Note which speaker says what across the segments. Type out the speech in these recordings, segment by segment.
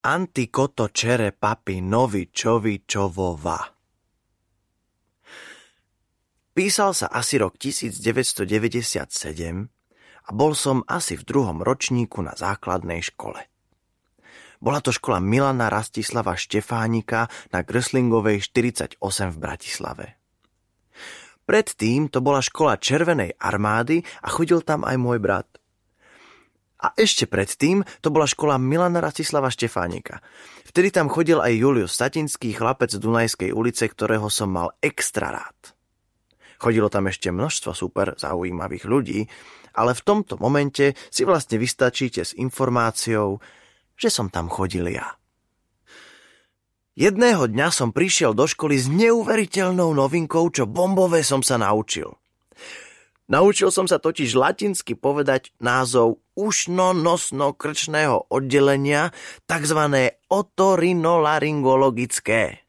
Speaker 1: Antikoto čere papi novi čovi čovova. Písal sa asi rok 1997 a bol som asi v druhom ročníku na základnej škole. Bola to škola Milana Rastislava Štefánika na Grslingovej 48 v Bratislave. Predtým to bola škola Červenej armády a chodil tam aj môj brat. A ešte predtým to bola škola Milana Rastislava Štefánika. Vtedy tam chodil aj Julius Satinský, chlapec z Dunajskej ulice, ktorého som mal extra rád. Chodilo tam ešte množstvo super zaujímavých ľudí, ale v tomto momente si vlastne vystačíte s informáciou, že som tam chodil ja. Jedného dňa som prišiel do školy s neuveriteľnou novinkou, čo bombové som sa naučil. Naučil som sa totiž latinsky povedať názov ušno-nosno-krčného oddelenia, tzv. otorinolaryngologické.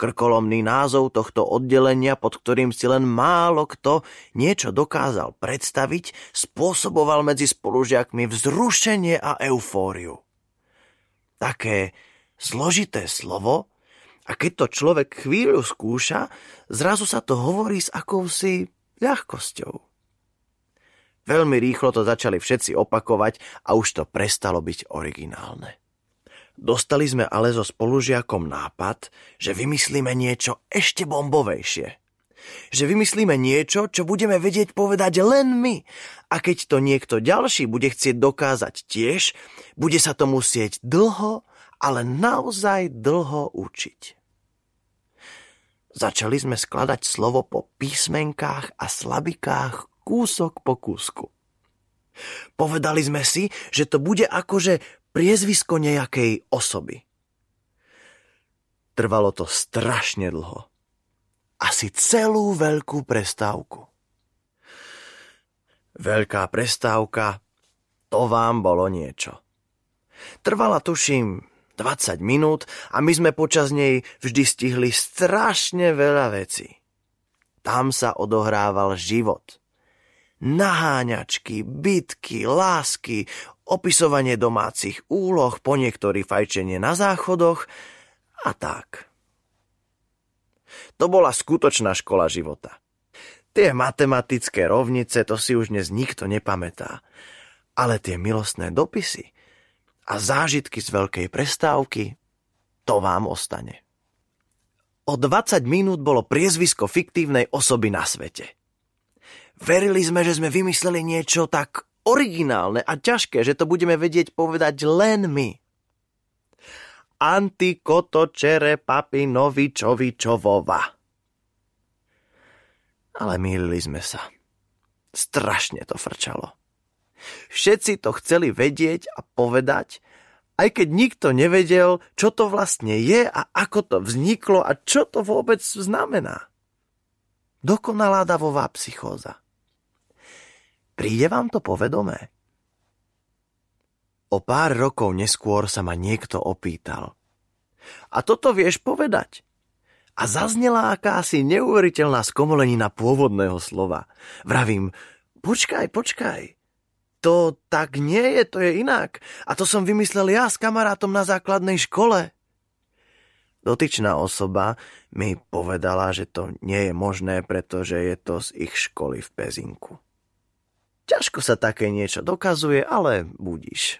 Speaker 1: Krkolomný názov tohto oddelenia, pod ktorým si len málo kto niečo dokázal predstaviť, spôsoboval medzi spolužiakmi vzrušenie a eufóriu. Také zložité slovo, a keď to človek chvíľu skúša, zrazu sa to hovorí s akousi ľahkosťou. Veľmi rýchlo to začali všetci opakovať a už to prestalo byť originálne. Dostali sme ale so spolužiakom nápad, že vymyslíme niečo ešte bombovejšie. Že vymyslíme niečo, čo budeme vedieť povedať len my. A keď to niekto ďalší bude chcieť dokázať tiež, bude sa to musieť dlho, ale naozaj dlho učiť. Začali sme skladať slovo po písmenkách a slabikách kúsok po kúsku. Povedali sme si, že to bude akože priezvisko nejakej osoby. Trvalo to strašne dlho. Asi celú veľkú prestávku. Veľká prestávka, to vám bolo niečo. Trvala tuším 20 minút a my sme počas nej vždy stihli strašne veľa vecí. Tam sa odohrával život. Naháňačky, bitky, lásky, opisovanie domácich úloh, po niektorý fajčenie na záchodoch a tak. To bola skutočná škola života. Tie matematické rovnice, to si už dnes nikto nepamätá. Ale tie milostné dopisy, a zážitky z veľkej prestávky, to vám ostane. O 20 minút bolo priezvisko fiktívnej osoby na svete. Verili sme, že sme vymysleli niečo tak originálne a ťažké, že to budeme vedieť povedať len my. Antikoto čere papi novičovičovova. Ale mýlili sme sa. Strašne to frčalo. Všetci to chceli vedieť a povedať, aj keď nikto nevedel, čo to vlastne je a ako to vzniklo a čo to vôbec znamená. Dokonalá davová psychóza. Príde vám to povedomé? O pár rokov neskôr sa ma niekto opýtal. A toto vieš povedať? A zaznela akási neuveriteľná skomolenina pôvodného slova. Vravím, počkaj, počkaj. To tak nie je, to je inak. A to som vymyslel ja s kamarátom na základnej škole. Dotyčná osoba mi povedala, že to nie je možné, pretože je to z ich školy v Pezinku. Ťažko sa také niečo dokazuje, ale budíš.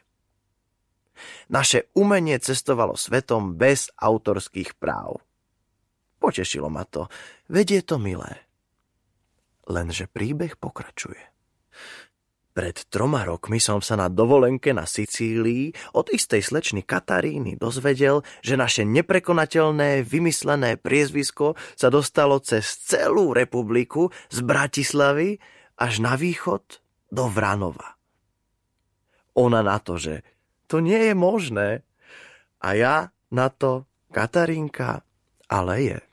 Speaker 1: Naše umenie cestovalo svetom bez autorských práv. Potešilo ma to, vedie to milé. Lenže príbeh pokračuje. Pred troma rokmi som sa na dovolenke na Sicílii od istej slečny Kataríny dozvedel, že naše neprekonateľné vymyslené priezvisko sa dostalo cez celú republiku z Bratislavy až na východ do Vranova. Ona na to, že to nie je možné. A ja na to, Katarínka, ale je.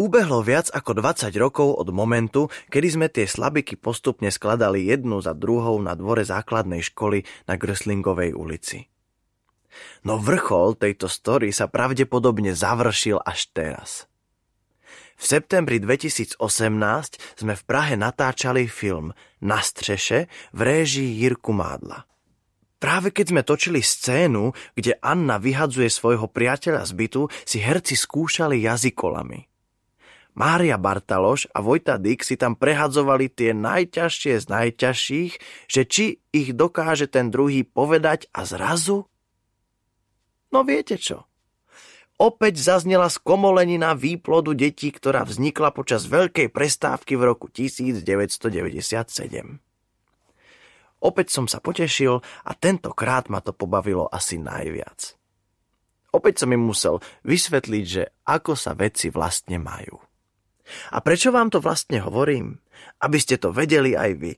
Speaker 1: Ubehlo viac ako 20 rokov od momentu, kedy sme tie slabiky postupne skladali jednu za druhou na dvore základnej školy na Grslingovej ulici. No vrchol tejto story sa pravdepodobne završil až teraz. V septembri 2018 sme v Prahe natáčali film Na střeše v réžii Jirku Mádla. Práve keď sme točili scénu, kde Anna vyhadzuje svojho priateľa z bytu, si herci skúšali jazykolami. Mária Bartaloš a Vojta Dyk si tam prehadzovali tie najťažšie z najťažších, že či ich dokáže ten druhý povedať a zrazu? No viete čo? Opäť zaznela skomolenina výplodu detí, ktorá vznikla počas veľkej prestávky v roku 1997. Opäť som sa potešil a tentokrát ma to pobavilo asi najviac. Opäť som im musel vysvetliť, že ako sa veci vlastne majú. A prečo vám to vlastne hovorím? Aby ste to vedeli aj vy.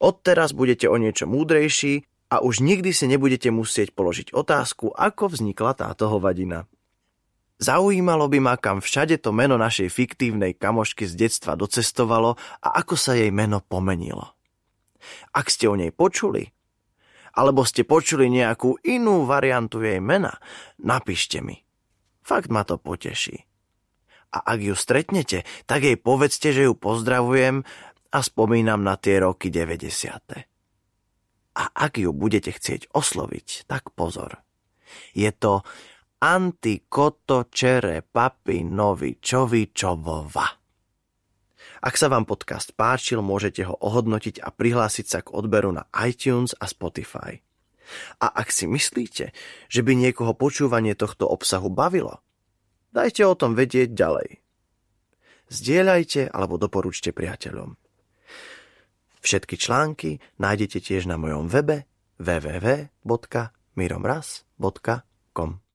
Speaker 1: Odteraz budete o niečo múdrejší a už nikdy si nebudete musieť položiť otázku, ako vznikla táto hovadina. Zaujímalo by ma, kam všade to meno našej fiktívnej kamošky z detstva docestovalo a ako sa jej meno pomenilo. Ak ste o nej počuli, alebo ste počuli nejakú inú variantu jej mena, napíšte mi. Fakt ma to poteší. A ak ju stretnete, tak jej povedzte, že ju pozdravujem a spomínam na tie roky 90. A ak ju budete chcieť osloviť, tak pozor. Je to Antikoto čere papi novi čovi čovova. Ak sa vám podcast páčil, môžete ho ohodnotiť a prihlásiť sa k odberu na iTunes a Spotify. A ak si myslíte, že by niekoho počúvanie tohto obsahu bavilo, dajte o tom vedieť ďalej. Zdieľajte alebo doporučte priateľom. Všetky články nájdete tiež na mojom webe www.miromraz.com.